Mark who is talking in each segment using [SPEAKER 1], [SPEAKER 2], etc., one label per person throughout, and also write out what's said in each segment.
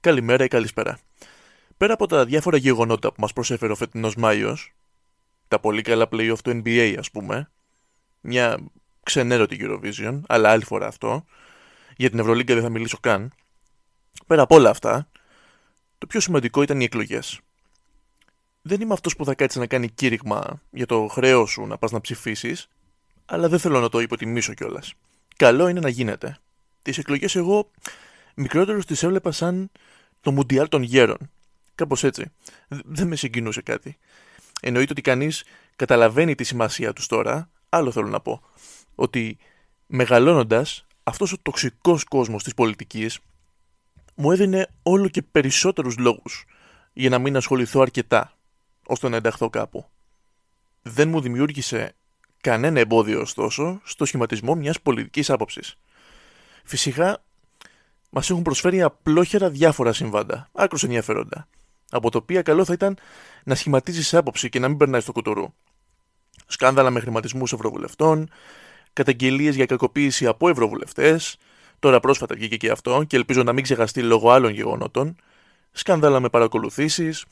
[SPEAKER 1] Καλημέρα ή καλησπέρα. Πέρα από τα διάφορα γεγονότα που μας προσέφερε ο φετινός Μάιος, τα πολύ καλά playoff του NBA ας πούμε, μια ξενέρωτη Eurovision, αλλά άλλη φορά αυτό, για την Ευρωλίγκα δεν θα μιλήσω καν, πέρα από όλα αυτά, το πιο σημαντικό ήταν οι εκλογές. Δεν είμαι αυτός που θα κάτσει να κάνει κήρυγμα για το χρέος σου να πας να ψηφίσεις, αλλά δεν θέλω να το υποτιμήσω κιόλας. Καλό είναι να γίνεται. Τις εκλογές εγώ μικρότερος τις έβλεπα σαν το Μουντιάλ των Γέρων. Κάπως έτσι. Δεν με συγκινούσε κάτι. Εννοείται ότι κανείς καταλαβαίνει τη σημασία τους τώρα. Άλλο θέλω να πω. Ότι μεγαλώνοντας, αυτός ο τοξικός κόσμος της πολιτικής μου έδινε όλο και περισσότερους λόγους για να μην ασχοληθώ αρκετά ώστε να ενταχθώ κάπου. Δεν μου δημιούργησε κανένα εμπόδιο ωστόσο στο σχηματισμό μιας πολιτικής άποψης. Φυσικά μας έχουν προσφέρει απλόχερα διάφορα συμβάντα, άκρως ενδιαφέροντα, από τα οποία καλό θα ήταν να σχηματίζεις άποψη και να μην περνάει στο κουτουρού. Σκάνδαλα με χρηματισμούς ευρωβουλευτών, καταγγελίες για κακοποίηση από ευρωβουλευτές, τώρα πρόσφατα βγήκε και αυτό και ελπίζω να μην ξεχαστεί λόγω άλλων γεγονότων, σκάνδαλα με παρακολουθήσεις,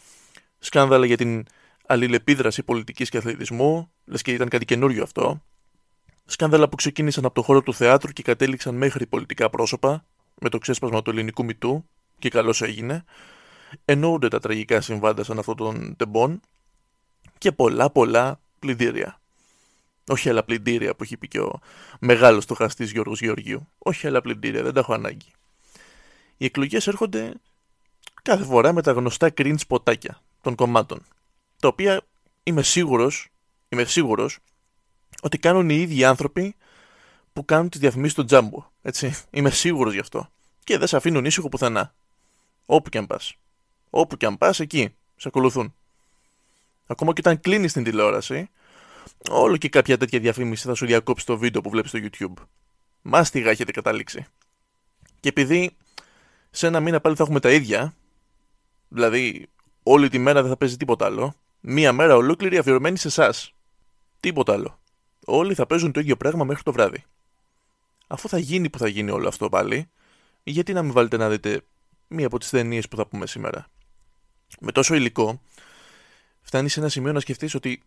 [SPEAKER 1] σκάνδαλα για την αλληλεπίδραση πολιτικής και αθλητισμού, λες και ήταν κάτι καινούριο αυτό, σκάνδαλα που ξεκίνησαν από το χώρο του θεάτρου και κατέληξαν μέχρι πολιτικά πρόσωπα, με το ξέσπασμα του ελληνικού μητού και καλώς έγινε, εννοούνται τα τραγικά συμβάντα σαν αυτό των τεμπών και πολλά πολλά πλυντήρια. Όχι άλλα πλυντήρια που έχει πει και ο μεγάλος στοχαστή Γιώργος Γεωργίου. Όχι άλλα πλυντήρια, δεν τα έχω ανάγκη. Οι εκλογές έρχονται κάθε φορά με τα γνωστά cringe ποτάκια των κομμάτων. Τα οποία είμαι σίγουρος, είμαι σίγουρος ότι κάνουν οι ίδιοι άνθρωποι που κάνουν τις διαφημίσεις στο τζάμπο. Έτσι. Είμαι σίγουρος γι' αυτό. Και δεν σε αφήνουν ήσυχο πουθενά. Όπου και αν πας. Όπου και αν πας, εκεί. Σε ακολουθούν. Ακόμα και όταν κλείνεις την τηλεόραση, όλο και κάποια τέτοια διαφήμιση θα σου διακόψει το βίντεο που βλέπεις στο YouTube. Μάστιγα έχετε καταλήξει. Και επειδή σε ένα μήνα πάλι θα έχουμε τα ίδια, δηλαδή όλη τη μέρα δεν θα παίζει τίποτα άλλο, μία μέρα ολόκληρη αφιερωμένη σε εσάς. Τίποτα άλλο. Όλοι θα παίζουν το ίδιο πράγμα μέχρι το βράδυ αφού θα γίνει που θα γίνει όλο αυτό πάλι, γιατί να μην βάλετε να δείτε μία από τις ταινίες που θα πούμε σήμερα; Με τόσο υλικό, φτάνει σε ένα σημείο να σκεφτείς ότι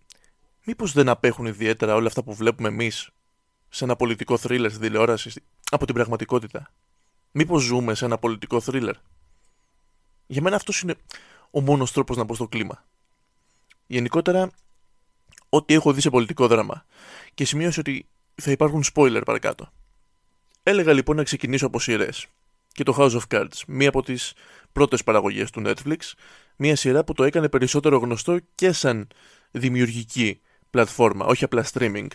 [SPEAKER 1] μήπως δεν απέχουν ιδιαίτερα όλα αυτά που βλέπουμε εμείς σε ένα πολιτικό θρίλερ στην τηλεόραση από την πραγματικότητα; Μήπως ζούμε σε ένα πολιτικό θρίλερ; Για μένα αυτός είναι ο μόνος τρόπος να μπω στο κλίμα. Γενικότερα, ό,τι έχω δει σε πολιτικό δράμα και σημείωσε ότι θα υπάρχουν spoiler παρακάτω. Έλεγα λοιπόν να ξεκινήσω από σειρές. Και το House of Cards, μία από τις πρώτες παραγωγές του Netflix, μία σειρά που το έκανε περισσότερο γνωστό και σαν δημιουργική πλατφόρμα, όχι απλά streaming.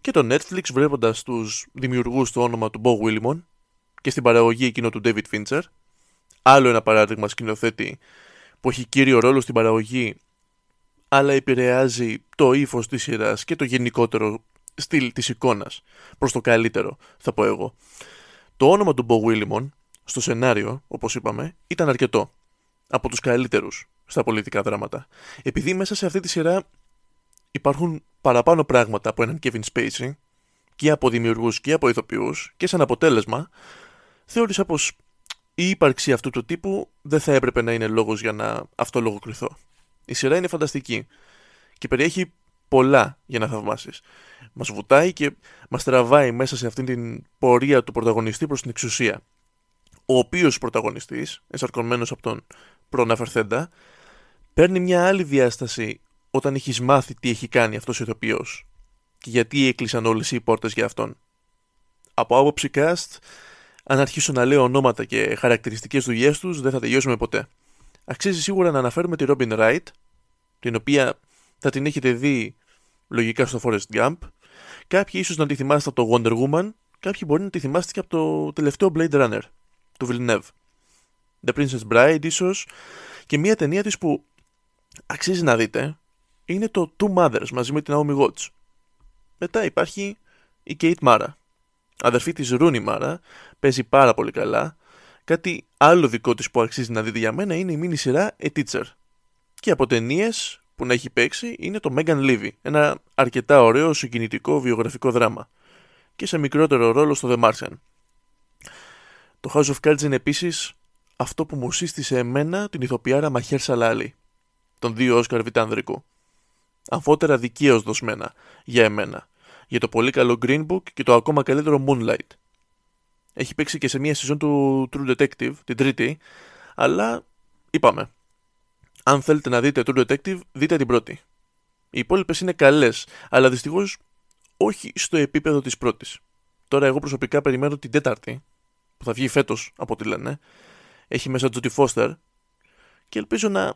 [SPEAKER 1] Και το Netflix βλέποντας τους δημιουργούς το όνομα του Bob Willimon και στην παραγωγή εκείνο του David Fincher, άλλο ένα παράδειγμα σκηνοθέτη που έχει κύριο ρόλο στην παραγωγή αλλά επηρεάζει το ύφος της σειράς και το γενικότερο στυλ της εικόνας προς το καλύτερο θα πω εγώ. Το όνομα του Μπο Willimon στο σενάριο, όπως είπαμε, ήταν αρκετό. Από τους καλύτερους στα πολιτικά δράματα. Επειδή μέσα σε αυτή τη σειρά υπάρχουν παραπάνω πράγματα από έναν Kevin Spacey και από δημιουργούς και από ηθοποιούς και σαν αποτέλεσμα θεώρησα πως η ύπαρξη αυτού του τύπου δεν θα έπρεπε να είναι λόγος για να αυτολογοκριθώ. Η σειρά είναι φανταστική και περιέχει πολλά για να θαυμάσεις. Μας βουτάει και μας τραβάει μέσα σε αυτήν την πορεία του πρωταγωνιστή προς την εξουσία. Ο οποίος πρωταγωνιστής, εσαρκωμένος από τον προαναφερθέντα, παίρνει μια άλλη διάσταση όταν έχεις μάθει τι έχει κάνει αυτός ο ηθοποιός και γιατί έκλεισαν όλες οι πόρτες για αυτόν. Από άποψη cast, αν αρχίσω να λέω ονόματα και χαρακτηριστικές δουλειές τους, δεν θα τελειώσουμε ποτέ. Αξίζει σίγουρα να αναφέρουμε τη Robin Wright, την οποία θα την έχετε δει λογικά στο Forest Gump. Κάποιοι ίσως να τη θυμάστε από το Wonder Woman, κάποιοι μπορεί να τη θυμάστε και από το τελευταίο Blade Runner του Villeneuve. The Princess Bride ίσως και μια ταινία της που αξίζει να δείτε είναι το Two Mothers μαζί με την Naomi Watts. Μετά υπάρχει η Kate Mara. Αδερφή της Rooney Mara, παίζει πάρα πολύ καλά. Κάτι άλλο δικό της που αξίζει να δείτε για μένα είναι η μίνι σειρά A Teacher. Και από ταινίες που να έχει παίξει είναι το Megan Levy, ένα αρκετά ωραίο συγκινητικό βιογραφικό δράμα και σε μικρότερο ρόλο στο The Martian. Το House of Cards είναι επίσης αυτό που μου σύστησε εμένα την ηθοποιάρα Μαχέρ Σαλάλη, τον δύο Όσκαρ Βιτανδρικού. Αμφότερα δικαίως δοσμένα για εμένα, για το πολύ καλό Green Book και το ακόμα καλύτερο Moonlight. Έχει παίξει και σε μια σεζόν του True Detective, την τρίτη, αλλά είπαμε. Αν θέλετε να δείτε True Detective, δείτε την πρώτη. Οι υπόλοιπες είναι καλές, αλλά δυστυχώς όχι στο επίπεδο της πρώτης. Τώρα, εγώ προσωπικά περιμένω την τέταρτη, που θα βγει φέτος από ό,τι λένε. Έχει μέσα Τζοτι Φώστερ και ελπίζω να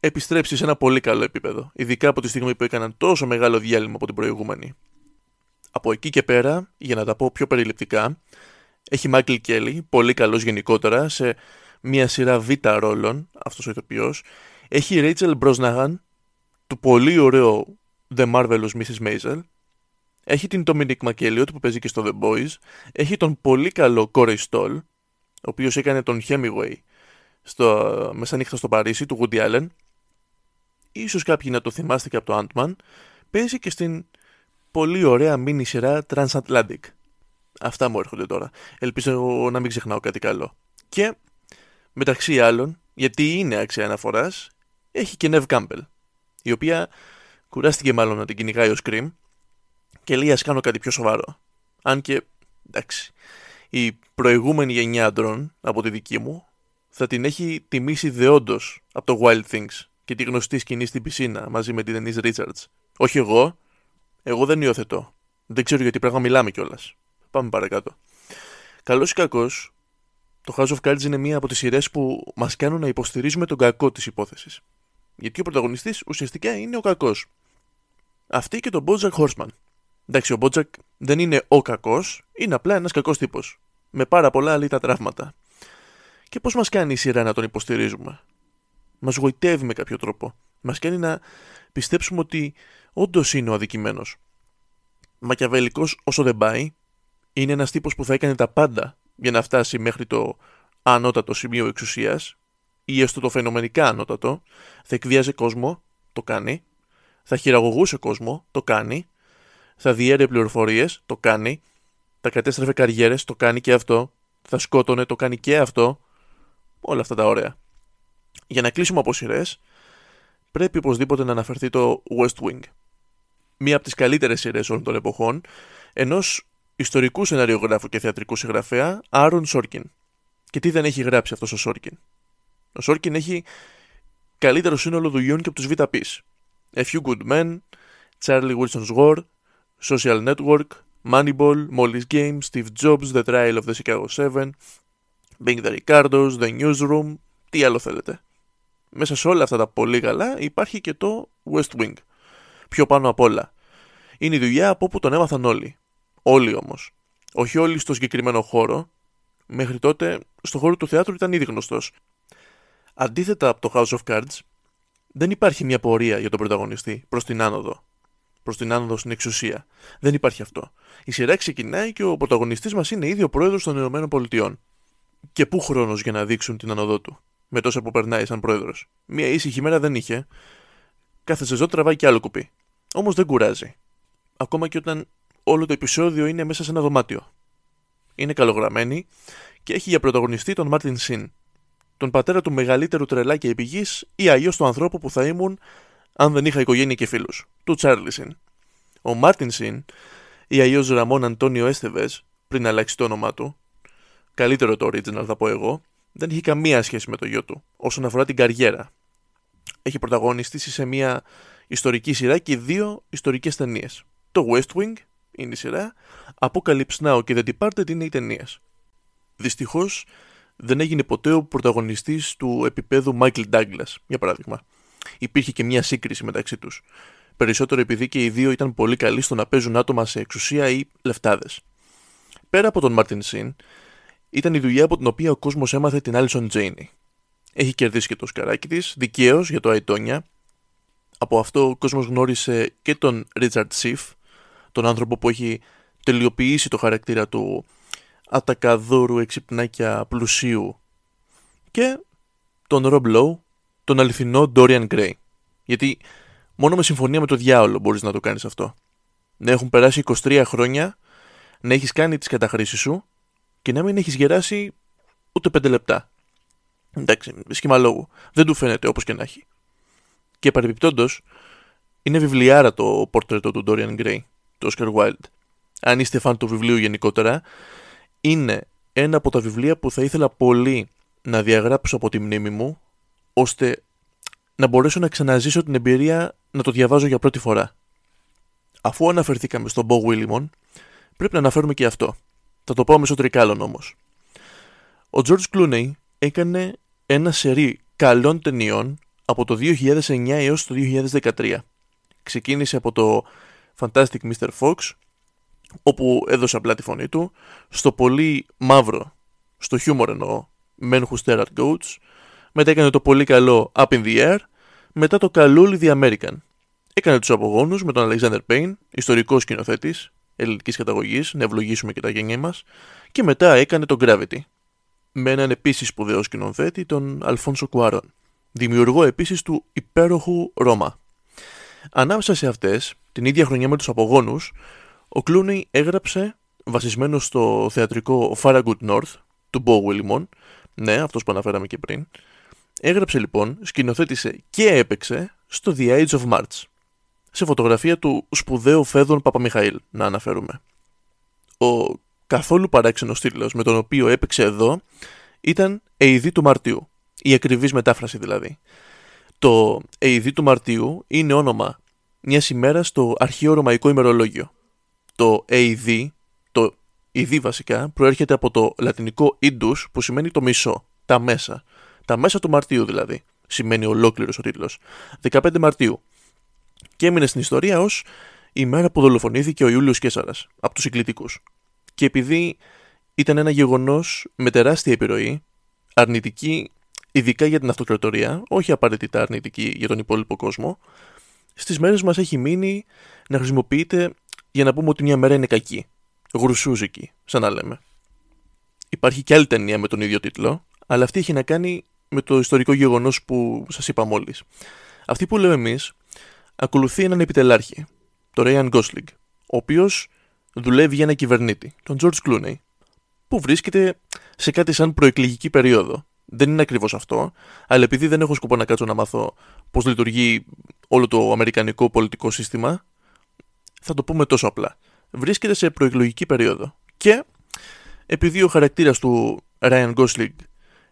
[SPEAKER 1] επιστρέψει σε ένα πολύ καλό επίπεδο, ειδικά από τη στιγμή που έκαναν τόσο μεγάλο διάλειμμα από την προηγούμενη. Από εκεί και πέρα, για να τα πω πιο περιληπτικά, έχει Μάικλ Κέλλη, πολύ καλός γενικότερα, σε μια σειρά β' ρόλων, αυτός ο ηθοποιός. Έχει Rachel Brosnahan, του πολύ ωραίο The Marvelous Mrs. Maisel. Έχει την Dominic McElliot που παίζει και στο The Boys. Έχει τον πολύ καλό Corey Stoll, ο οποίος έκανε τον Hemingway στο Μεσανύχτα στο Παρίσι του Woody Allen. Ίσως κάποιοι να το θυμάστε και από το Ant-Man. Παίζει και στην πολύ ωραία μίνι σειρά Transatlantic. Αυτά μου έρχονται τώρα. Ελπίζω να μην ξεχνάω κάτι καλό. Και μεταξύ άλλων, γιατί είναι άξια αναφοράς, έχει και Νεβ Κάμπελ, η οποία κουράστηκε μάλλον να την κυνηγάει ο Scream και λέει ας κάνω κάτι πιο σοβαρό. Αν και, εντάξει, η προηγούμενη γενιά αντρών από τη δική μου θα την έχει τιμήσει δεόντως από το Wild Things και τη γνωστή σκηνή στην πισίνα μαζί με την Denise Richards. Όχι εγώ, εγώ δεν υιοθετώ. Δεν ξέρω γιατί πράγμα μιλάμε κιόλας. Πάμε παρακάτω. Καλός ή κακός, το House of Cards είναι μία από τις σειρές που μας κάνουν να υποστηρίζουμε τον κακό της υπόθεσης. Γιατί ο πρωταγωνιστής ουσιαστικά είναι ο κακός. Αυτή και τον Bojack Horseman. Εντάξει, ο Bojack δεν είναι ο κακός, είναι απλά ένας κακός τύπος. Με πάρα πολλά αλήτα τραύματα. Και πώς μας κάνει η σειρά να τον υποστηρίζουμε; Μας γοητεύει με κάποιο τρόπο. Μας κάνει να πιστέψουμε ότι όντως είναι ο αδικημένος. Μακιαβελικός όσο δεν πάει, είναι ένας τύπος που θα έκανε τα πάντα για να φτάσει μέχρι το ανώτατο σημείο εξουσίας ή έστω το φαινομενικά ανώτατο, θα εκβιάζει κόσμο, το κάνει, θα χειραγωγούσε κόσμο, το κάνει, θα διέρε πληροφορίες, το κάνει, θα κατέστρεφε καριέρες, το κάνει και αυτό, θα σκότωνε, το κάνει και αυτό, όλα αυτά τα ωραία. Για να κλείσουμε από σειρές, πρέπει οπωσδήποτε να αναφερθεί το West Wing. Μία από τις καλύτερες σειρές όλων των εποχών, ενός ιστορικού σεναριογράφου και θεατρικού συγγραφέα Άρον Σόρκιν. Και τι δεν έχει γράψει αυτός ο Σόρκιν; Ο Σόρκιν έχει καλύτερο σύνολο δουλειών και από τους VTPs. A Few Good Men, Charlie Wilson's War, Social Network, Moneyball, Molly's Game, Steve Jobs, The Trial of the Chicago 7, Being the Ricardos, The Newsroom, τι άλλο θέλετε. Μέσα σε όλα αυτά τα πολύ καλά υπάρχει και το West Wing. Πιο πάνω απ' όλα. Είναι η δουλειά από όπου τον έμαθαν όλοι. Όλοι όμως. Όχι όλοι στο συγκεκριμένο χώρο. Μέχρι τότε στο χώρο του θεάτρου ήταν ήδη γνωστός. Αντίθετα από το House of Cards, δεν υπάρχει μια πορεία για τον πρωταγωνιστή προς την άνοδο. Προς την άνοδο στην εξουσία. Δεν υπάρχει αυτό. Η σειρά ξεκινάει και ο πρωταγωνιστής μας είναι ήδη ο πρόεδρος των ΗΠΑ. Και πού χρόνος για να δείξουν την άνοδό του, με τόσα που περνάει σαν πρόεδρος. Μια ήσυχη μέρα δεν είχε. Κάθε σεζόν τραβάει κι άλλο κουπί. Όμως δεν κουράζει. Ακόμα και όταν όλο το επεισόδιο είναι μέσα σε ένα δωμάτιο. Είναι καλογραμμένη και έχει για πρωταγωνιστή τον Μάρτιν Σιν, τον πατέρα του μεγαλύτερου τρελάκια επιγής ή αλλιώς του ανθρώπου που θα ήμουν αν δεν είχα οικογένεια και φίλους, του Τσάρλι Σιν. Ο Μάρτιν Σιν, ή αλλιώς Ραμόν Αντώνιο Έστεβες, πριν αλλάξει το όνομά του, καλύτερο το original θα πω εγώ, δεν έχει καμία σχέση με το γιο του όσον αφορά την καριέρα. Έχει πρωταγωνιστήσει σε μια ιστορική σειρά και δύο ιστορικές ταινίες. Το West Wing είναι η σειρά, Apocalypse Now και The Departed είναι οι ταινίες. Δυστυχώς δεν έγινε ποτέ ο πρωταγωνιστής του επίπεδου Michael Douglas, για παράδειγμα. Υπήρχε και μια σύγκριση μεταξύ τους. Περισσότερο επειδή και οι δύο ήταν πολύ καλοί στο να παίζουν άτομα σε εξουσία ή λεφτάδες. Πέρα από τον Μάρτιν Σιν, ήταν η δουλειά από την οποία ο κόσμος έμαθε την Alison Τζέινι. Έχει κερδίσει και το Οσκαράκι της, δικαίως για το I, Tonya. Από αυτό ο κόσμος γνώρισε και τον Ρίτσαρντ Σιφ, τον άνθρωπο που έχει τελειοποιήσει το χαρακτήρα του ατακαδόρου εξυπνάκια πλουσίου και τον Rob Lowe, τον αληθινό Dorian Gray. Γιατί μόνο με συμφωνία με το διάολο μπορείς να το κάνεις αυτό. Να έχουν περάσει 23 χρόνια, να έχεις κάνει τις καταχρήσεις σου και να μην έχεις γεράσει ούτε 5 λεπτά. Εντάξει, σχήμα λόγου. Δεν του φαίνεται όπως και να έχει. Και παρεμπιπτόντως, είναι βιβλιάρα το πορτρέτο του Dorian Gray, του Oscar Wilde. Αν είστε φαν του βιβλίου γενικότερα, είναι ένα από τα βιβλία που θα ήθελα πολύ να διαγράψω από τη μνήμη μου, ώστε να μπορέσω να ξαναζήσω την εμπειρία να το διαβάζω για πρώτη φορά. Αφού αναφερθήκαμε στον Bo Willimon, πρέπει να αναφέρουμε και αυτό. Θα το πω μέσω τρικάλων όμως. Ο George Clooney έκανε ένα σερί καλών ταινιών από το 2009 έως το 2013. Ξεκίνησε από το Fantastic Mr. Fox, όπου έδωσε απλά τη φωνή του, στο πολύ μαύρο, στο χιούμορ εννοώ, Men Who Stare at Goats, μετά έκανε το πολύ καλό Up in the Air, μετά το καλούλι The American. Έκανε τους απογόνους με τον Alexander Payne, ιστορικός σκηνοθέτης, ελληνικής καταγωγής, να ευλογήσουμε και τα γένια μας, και μετά έκανε το Gravity, με έναν επίσης σπουδαίο σκηνοθέτη, τον Αλφόνσο Κουάρον, δημιουργό επίσης του υπέροχου Ρώμα. Ανάμεσα σε αυτές, την ίδια χρονιά με τους απογόνους, ο Κλούνεϊ έγραψε, βασισμένο στο θεατρικό Farragut North, του Bo Willimon, ναι, αυτός που αναφέραμε και πριν, έγραψε λοιπόν, σκηνοθέτησε και έπαιξε στο The Age of March, σε φωτογραφία του σπουδαίου Φέδων Παπαμιχαήλ, να αναφέρουμε. Ο καθόλου παράξενος τίτλος με τον οποίο έπαιξε εδώ ήταν «Εειδή του Μαρτίου», η ακριβής μετάφραση δηλαδή. Το «Εειδή του Μαρτίου» είναι όνομα μιας ημέρας στο αρχαίο ρωμαϊκό ημερολόγιο. Το «Εειδή», το «Ειδή» βασικά, προέρχεται από το λατινικό «Indus» που σημαίνει το μισό, τα μέσα. Τα μέσα του Μαρτίου δηλαδή, σημαίνει ολόκληρος ο τίτλος. 15 Μαρτίου. Και έμεινε στην ιστορία ως η μέρα που δολοφονήθηκε ο Ιούλιος Κέσαρας από τους συγκλητικούς και επειδή ήταν ένα γεγονός με τεράστια επιρροή, αρνητική ειδικά για την αυτοκρατορία, όχι απαραίτητα αρνητική για τον υπόλοιπο κόσμο, στις μέρες μας έχει μείνει να χρησιμοποιείται για να πούμε ότι μια μέρα είναι κακή, γρουσούζικη, σαν να λέμε. Υπάρχει και άλλη ταινία με τον ίδιο τίτλο, αλλά αυτή έχει να κάνει με το ιστορικό γεγονός που σας είπα μόλις. Αυτή που λέμε εμείς ακολουθεί έναν επιτελάρχη, τον Ryan Gosling, ο οποίος δουλεύει για ένα κυβερνήτη, τον George Clooney, που βρίσκεται σε κάτι σαν προεκλογική περίοδο. Δεν είναι ακριβώς αυτό, αλλά επειδή δεν έχω σκοπό να κάτσω να μάθω πώς λειτουργεί όλο το αμερικανικό πολιτικό σύστημα, θα το πούμε τόσο απλά. Βρίσκεται σε προεκλογική περίοδο. Και επειδή ο χαρακτήρας του Ryan Gosling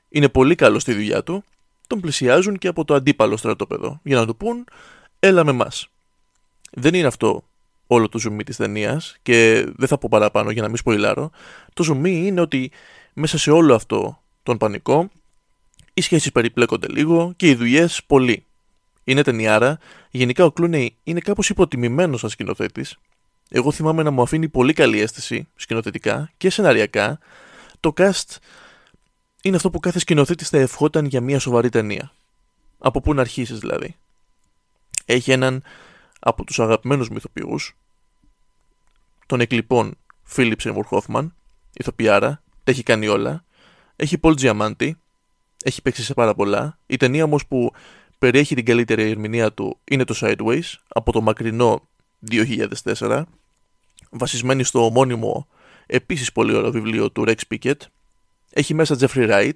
[SPEAKER 1] είναι πολύ καλός στη δουλειά του, τον πλησιάζουν και από το αντίπαλο στρατόπεδο για να του πούν έλα με εμάς. Δεν είναι αυτό όλο το zoom της ταινίας και δεν θα πω παραπάνω για να μην σποϊλάρω. Το zoom είναι ότι μέσα σε όλο αυτό τον πανικό οι σχέσεις περιπλέκονται λίγο και οι δουλειές πολύ. Είναι ταινιάρα, γενικά ο Κλούνεϊ είναι κάπως υποτιμημένος σαν σκηνοθέτης. Εγώ θυμάμαι να μου αφήνει πολύ καλή αίσθηση σκηνοθετικά και σεναριακά. Το cast είναι αυτό που κάθε σκηνοθέτης θα ευχόταν για μια σοβαρή ταινία. Από πού να αρχίσεις δηλαδή. Έχει έναν από τους αγαπημένους μου ηθοποιούς, τον εκλειπών Φίλιπ Σέμουρ Χόφμαν, ηθοποιάρα, τα έχει κάνει όλα. Έχει Πολ Τζιαμάντι, έχει παίξει σε πάρα πολλά. Η ταινία όμως που περιέχει την καλύτερη ερμηνεία του είναι το Sideways από το μακρινό 2004, βασισμένη στο ομώνυμο επίσης πολύ ωραίο βιβλίο του Rex Pickett. Έχει μέσα Jeffrey Wright,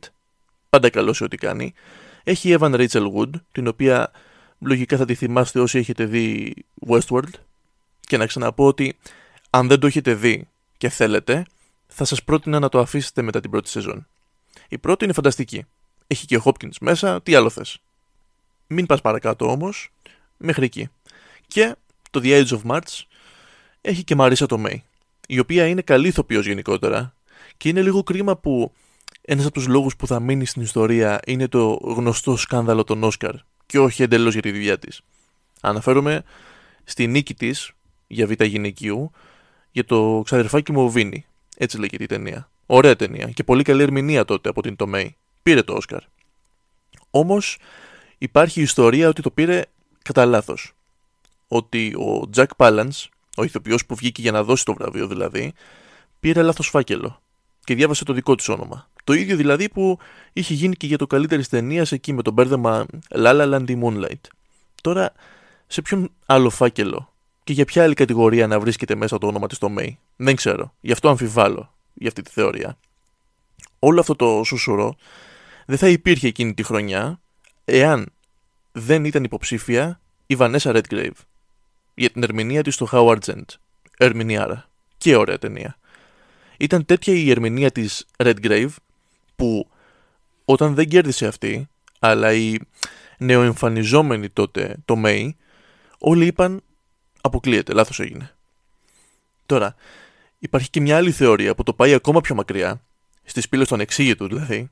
[SPEAKER 1] πάντα καλό σε ό,τι κάνει. Έχει Evan Rachel Wood, την οποία λογικά θα τη θυμάστε όσοι έχετε δει Westworld. Και να ξαναπώ ότι αν δεν το έχετε δει και θέλετε, θα σας πρότεινα να το αφήσετε μετά την πρώτη σεζόν. Η πρώτη είναι φανταστική. Έχει και Hopkins μέσα, τι άλλο θες; Μην πας παρακάτω όμως, μέχρι εκεί. Και το The Age of March έχει και Marisa Tomei, η οποία είναι καλή ηθοποιός γενικότερα και είναι λίγο κρίμα που ένας από τους λόγους που θα μείνει στην ιστορία είναι το γνωστό σκάνδαλο των Όσκαρ και όχι εντελώς για τη δουλειά της. Αναφέρομαι στη νίκη της για β' γυναικείου για το ξαδερφάκι μου ο Βίνι. Έτσι λέγεται η ταινία. Ωραία ταινία και πολύ καλή ερμηνεία τότε από την Τομέη. Πήρε το Όσκαρ. Όμως υπάρχει ιστορία ότι το πήρε κατά λάθος. Ότι ο Τζακ Palance, ο ηθοποιός που βγήκε για να δώσει το βραβείο δηλαδή, πήρε λάθος φάκελο και διάβασε το δικό του όνομα. Το ίδιο δηλαδή που είχε γίνει και για το καλύτερη ταινία εκεί με το μπέρδεμα La La Land Moonlight. Τώρα, σε ποιον άλλο φάκελο και για ποια άλλη κατηγορία να βρίσκεται μέσα το όνομα της το May; Δεν ξέρω. Γι' αυτό αμφιβάλλω για αυτή τη θεωρία. Όλο αυτό το σουσουρό δεν θα υπήρχε εκείνη τη χρονιά εάν δεν ήταν υποψήφια η Βανέσα Redgrave για την ερμηνεία της στο Howard Zend. Ερμηνείαρα. Και ωραία ταινία. Ήταν τέτοια η ερμηνεία της Redgrave που όταν δεν κέρδισε αυτή, αλλά η νεοεμφανιζόμενη τότε το May, όλοι είπαν αποκλείεται, λάθος έγινε. Τώρα, υπάρχει και μια άλλη θεωρία που το πάει ακόμα πιο μακριά, στις πύλες του ανεξήγητου δηλαδή,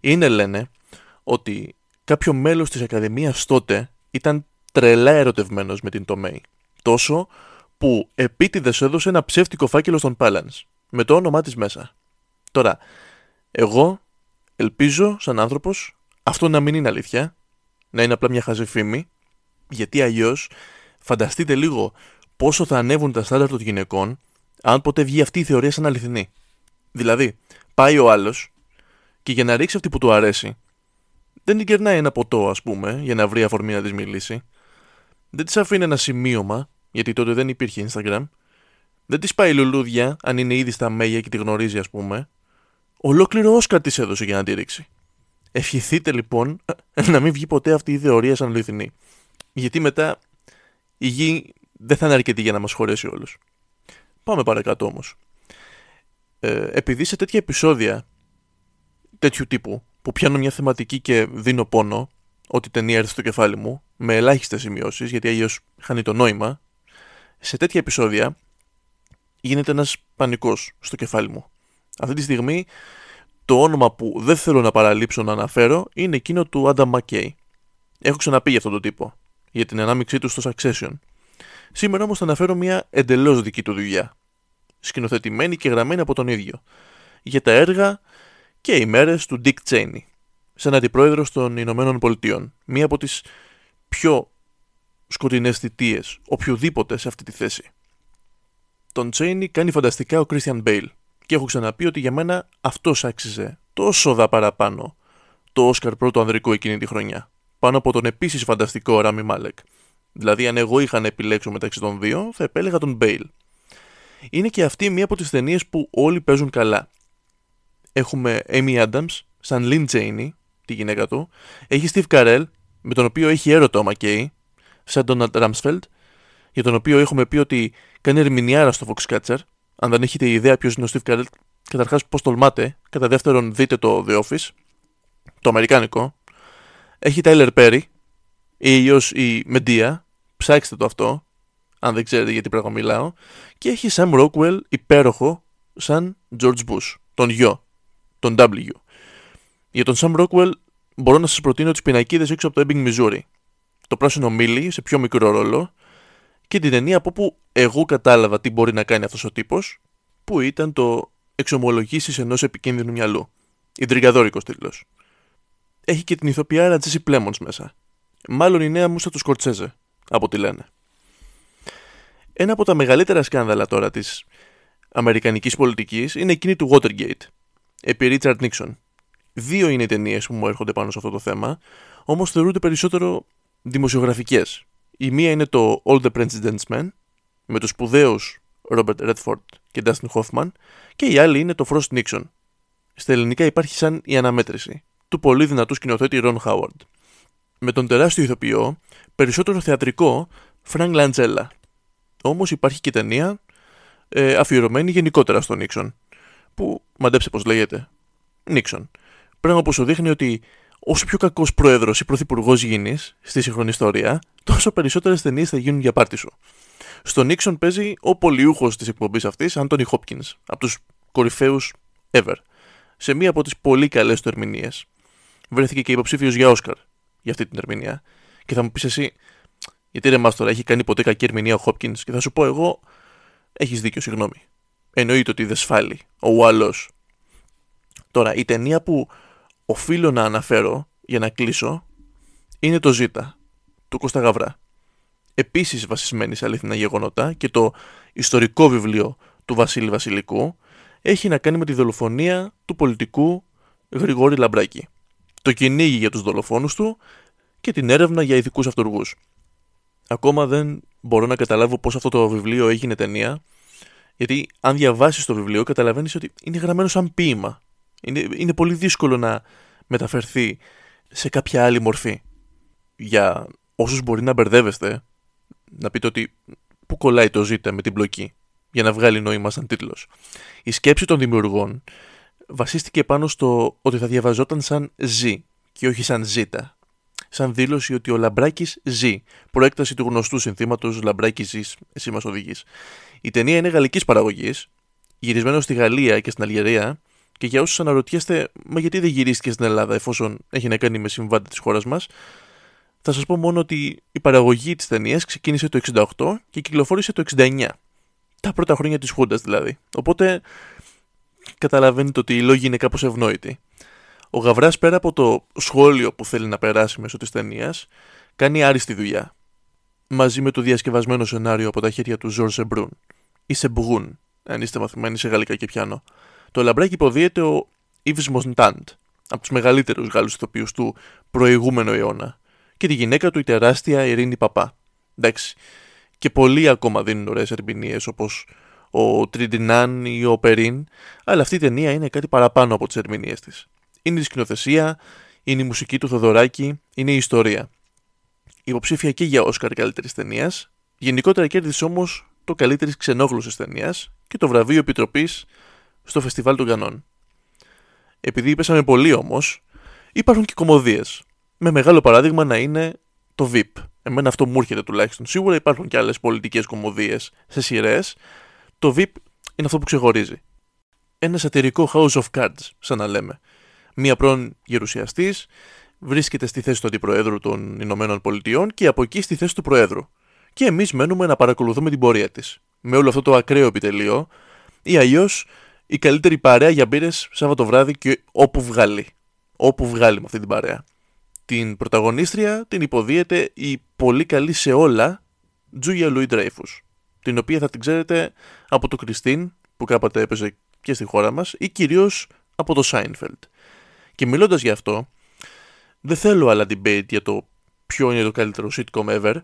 [SPEAKER 1] είναι λένε ότι κάποιο μέλος της Ακαδημίας τότε ήταν τρελά ερωτευμένος με την Τομέη. Τόσο που επίτηδες έδωσε ένα ψεύτικο φάκελο στον Πάλανς, με το όνομά της μέσα. Τώρα, εγώ ελπίζω σαν άνθρωπος αυτό να μην είναι αλήθεια, να είναι απλά μια χαζή φήμη, γιατί αλλιώς φανταστείτε λίγο πόσο θα ανέβουν τα στάνταρ των γυναικών αν ποτέ βγει αυτή η θεωρία σαν αληθινή. Δηλαδή, πάει ο άλλος και για να ρίξει αυτή που του αρέσει, δεν την κερνάει ένα ποτό, ας πούμε, για να βρει αφορμή να της μιλήσει. Δεν της αφήνει ένα σημείωμα, γιατί τότε δεν υπήρχε Instagram. Δεν της πάει λουλούδια, αν είναι ήδη στα μέγια και τη γνωρίζει, ας πούμε. Ολόκληρο Όσκαρ της έδωσε για να τη ρίξει. Ευχηθείτε λοιπόν να μην βγει ποτέ αυτή η θεωρία σαν αληθινή. Γιατί μετά η γη δεν θα είναι αρκετή για να μας χωρέσει όλους. Πάμε παρακάτω όμως. Ε, επειδή σε τέτοια επεισόδια τέτοιου τύπου που πιάνω μια θεματική και δίνω πόνο ότι ταινία έρθει στο κεφάλι μου με ελάχιστες σημειώσεις γιατί αλλιώς χάνει το νόημα σε τέτοια επεισόδια γίνεται ένας πανικός στο κεφάλι μου. Αυτή τη στιγμή το όνομα που δεν θέλω να παραλείψω να αναφέρω είναι εκείνο του Adam McKay. Έχω ξαναπεί για αυτόν τον τύπο, για την ανάμειξή του στο Succession. Σήμερα όμως θα αναφέρω μια εντελώς δική του δουλειά. Σκηνοθετημένη και γραμμένη από τον ίδιο. Για τα έργα και οι μέρες του Dick Cheney, σαν αντιπρόεδρος των Ηνωμένων Πολιτειών. Μία από τις πιο σκοτεινές θητείες οποιοδήποτε σε αυτή τη θέση. Τον Cheney κάνει φανταστικά ο Christian Bale και έχω ξαναπεί ότι για μένα αυτός άξιζε τόσο δα παραπάνω το Όσκαρ πρώτο ανδρικό εκείνη τη χρονιά. Πάνω από τον επίσης φανταστικό Ράμι Μάλεκ. Δηλαδή, αν εγώ είχα να επιλέξω μεταξύ των δύο, θα επέλεγα τον Μπέιλ. Είναι και αυτή μία από τις ταινίες που όλοι παίζουν καλά. Έχουμε Amy Adams, σαν Lynn Janey, τη γυναίκα του. Έχει Steve Carell, με τον οποίο έχει έρωτο ο Μακέι, σαν τον Ramsfeld, για τον οποίο έχουμε πει ότι κάνει ερμηνεία στο Foxcatcher, αν δεν έχετε ιδέα ποιος είναι ο Steve Carell, καταρχάς πώς τολμάτε. Κατά δεύτερον, δείτε το The Office, το αμερικάνικο. Έχει Tyler Perry, ή αλλιώ η Medea, ψάξτε το αυτό, αν δεν ξέρετε γιατί πράγμα μιλάω. Και έχει Sam Rockwell, υπέροχο, σαν George Bush, τον γιο, τον W. Για τον Sam Rockwell μπορώ να σας προτείνω τις πινακίδες έξω από το Ebbing, Missouri. Το πράσινο μίλι σε πιο μικρό ρόλο και την ταινία από όπου εγώ κατάλαβα τι μπορεί να κάνει αυτός ο τύπος, που ήταν το εξομολογήσεις ενός επικίνδυνου μυαλού. Ιντριγκαδόρικος τίτλος. Έχει και την ηθοποιάρα Τζέσι Πλέμονς μέσα. Μάλλον η νέα μουσα του Σκορτσέζε, από ό,τι λένε. Ένα από τα μεγαλύτερα σκάνδαλα τώρα της αμερικανικής πολιτικής είναι εκείνη του Watergate, επί Ρίτσαρντ Νίξον. Δύο είναι οι ταινίες που μου έρχονται πάνω σε αυτό το θέμα, όμως θεωρούνται περισσότερο δημοσιογραφικές η μία είναι το All the President's Men με τους σπουδαίους Robert Redford και Dustin Hoffman και η άλλη είναι το Frost Nixon. Στα ελληνικά υπάρχει σαν η αναμέτρηση του πολύ δυνατού σκηνοθέτη Ron Howard. Με τον τεράστιο ηθοποιό, περισσότερο θεατρικό, Frank Langella. Όμως υπάρχει και ταινία ε, αφιερωμένη γενικότερα στον Nixon. Που μαντέψε πώς λέγεται. Nixon. Πράγμα που σου δείχνει ότι όσο πιο κακός πρόεδρος ή πρωθυπουργός γίνεις στη σύγχρονη ιστορία, τόσο περισσότερες ταινίες θα γίνουν για πάρτι σου. Στον Νίξον παίζει ο πολιούχος της εκπομπής αυτής, Άντωνι Χόπκινς, από τους κορυφαίους ever. Σε μία από τις πολύ καλές του ερμηνείες. Βρέθηκε και υποψήφιος για Όσκαρ για αυτή την ερμηνεία. Και θα μου πεις εσύ, γιατί ρε Μάστορα, έχει κάνει ποτέ κακή ερμηνεία ο Χόπκινς, και θα σου πω εγώ, έχεις δίκιο, συγγνώμη. Εννοείται ότι δεν σφάλει ο άλλο. Τώρα, η ταινία που οφείλω να αναφέρω για να κλείσω είναι το Ζήτα του Κώστα Γαβρά. Επίσης βασισμένη σε αλήθινα γεγονότα και το ιστορικό βιβλίο του Βασίλη Βασιλικού έχει να κάνει με τη δολοφονία του πολιτικού Γρηγόρη Λαμπράκη. Το κυνήγι για τους δολοφόνους του και την έρευνα για ηθικούς αυτοργούς. Ακόμα δεν μπορώ να καταλάβω πώς αυτό το βιβλίο έγινε ταινία, γιατί αν διαβάσεις το βιβλίο καταλαβαίνεις ότι είναι γραμμένο σαν ποίημα. Είναι, είναι πολύ δύσκολο να μεταφερθεί σε κάποια άλλη μορφή. Για όσους μπορεί να μπερδεύεστε, να πείτε ότι πού κολλάει το ζήτα με την μπλοκή για να βγάλει νόημα σαν τίτλος. Η σκέψη των δημιουργών βασίστηκε πάνω στο ότι θα διαβαζόταν σαν «ζ» και όχι σαν «ζήτα». Σαν δήλωση ότι ο Λαμπράκης ζει, προέκταση του γνωστού συνθήματος «Λαμπράκης ζεις, εσύ μας οδηγείς». Η ταινία είναι γαλλικής παραγωγής, γυρισμένος στη Γαλλία και στην Αλγερία και για όσους αναρωτιέστε μα γιατί δεν γυρίστηκε στην Ελλάδα εφόσον έχει να κάνει με συμβάντα της χώρας μας, θα σας πω μόνο ότι η παραγωγή της ταινίας ξεκίνησε το 68 και κυκλοφόρησε το 69. Τα πρώτα χρόνια της Χούντας δηλαδή. Οπότε καταλαβαίνετε ότι οι λόγοι είναι κάπως ευνόητοι. Ο Γαβράς πέρα από το σχόλιο που θέλει να περάσει μέσω της ταινίας, κάνει άριστη δουλειά. Μαζί με το διασκευασμένο σενάριο από τα χέρια του Ζορ Σεμπρούν ή Σεμπγούν, αν είστε μαθημένοι σε γαλλικά και πιάνο. Το λαμπράκι υποδίεται ο Ιβ Μοντάντ, από τους μεγαλύτερους Γάλλους ηθοποιούς του προηγούμενου αιώνα, και τη γυναίκα του η τεράστια Ειρήνη Παπά. Εντάξει. Και πολλοί ακόμα δίνουν ωραίες ερμηνείες όπως ο Τριντινάν ή ο Περίν, αλλά αυτή η ταινία είναι κάτι παραπάνω από τις ερμηνείες της. Είναι η σκηνοθεσία, είναι η μουσική του Θοδωράκη, είναι η ιστορία. Υποψήφια και για Όσκαρ καλύτερης ταινίας, γενικότερα κέρδισε όμως το καλύτερης ξενόγλωση ταινίας και το βραβείο Επιτροπής στο Φεστιβάλ των Κανών. Επειδή πέσαμε πολύ όμως, υπάρχουν και κομμωδίες. Με μεγάλο παράδειγμα να είναι το VIP. Εμένα αυτό μου έρχεται τουλάχιστον. Σίγουρα υπάρχουν και άλλες πολιτικές κομμωδίες σε σειρές. Το VIP είναι αυτό που ξεχωρίζει. Ένα σατυρικό House of Cards, σαν να λέμε. Μία πρώην γερουσιαστής βρίσκεται στη θέση του Αντιπροέδρου των Ηνωμένων Πολιτειών και από εκεί στη θέση του Προέδρου. Και εμείς μένουμε να παρακολουθούμε την πορεία της. Με όλο αυτό το ακραίο επιτελείο, ή αλλιώς η καλύτερη παρέα για μπύρες Σάββατο βράδυ και όπου βγάλει. Όπου βγάλει με αυτή την παρέα. Την πρωταγωνίστρια την υποδίεται η πολύ καλή σε όλα Τζούγια Λουί Ντρέιφους. Την οποία θα την ξέρετε από το Κριστίν που κάποτε έπαιζε και στη χώρα μας ή κυρίως από το Σάινφελντ. Και μιλώντας γι' αυτό, δεν θέλω άλλα debate για το ποιο είναι το καλύτερο sitcom ever.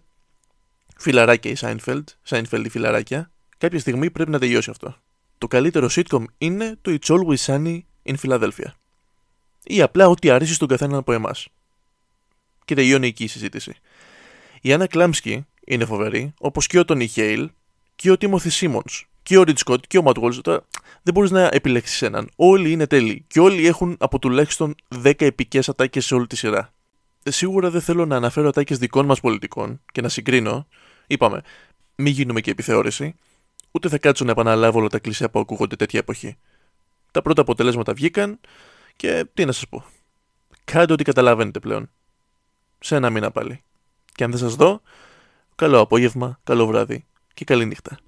[SPEAKER 1] Φιλαράκια η Σάινφελντ, Σάινφελντ η φιλαράκια. Κάποια στιγμή πρέπει να τελειώσει αυτό το καλύτερο sitcom είναι το It's Always Sunny in Philadelphia. Ή απλά ό,τι αρέσει στον καθένα από εμάς. Και τελειώνει εκεί η συζήτηση. Η Άννα Κλάμσκι είναι φοβερή, όπως και ο Τόνι Χέιλ και ο Τίμωθη Σίμον και ο Ριτ Σκότ και ο Ματ Δεν μπορείς να επιλέξεις έναν. Όλοι είναι τέλειοι και όλοι έχουν από τουλάχιστον 10 επικές ατάκες σε όλη τη σειρά. Ε, σίγουρα δεν θέλω να αναφέρω ατάκες δικών μας πολιτικών και να συγκρίνω. Είπαμε, μην γίνουμε και επιθεώρηση ούτε θα κάτσω να επαναλάβω όλα τα κλεισιά που ακούγονται τέτοια εποχή. Τα πρώτα αποτελέσματα βγήκαν και τι να σας πω. Κάντε ό,τι καταλαβαίνετε πλέον. Σε ένα μήνα πάλι. Και αν δεν σας δω, καλό απόγευμα, καλό βράδυ και καλή νύχτα.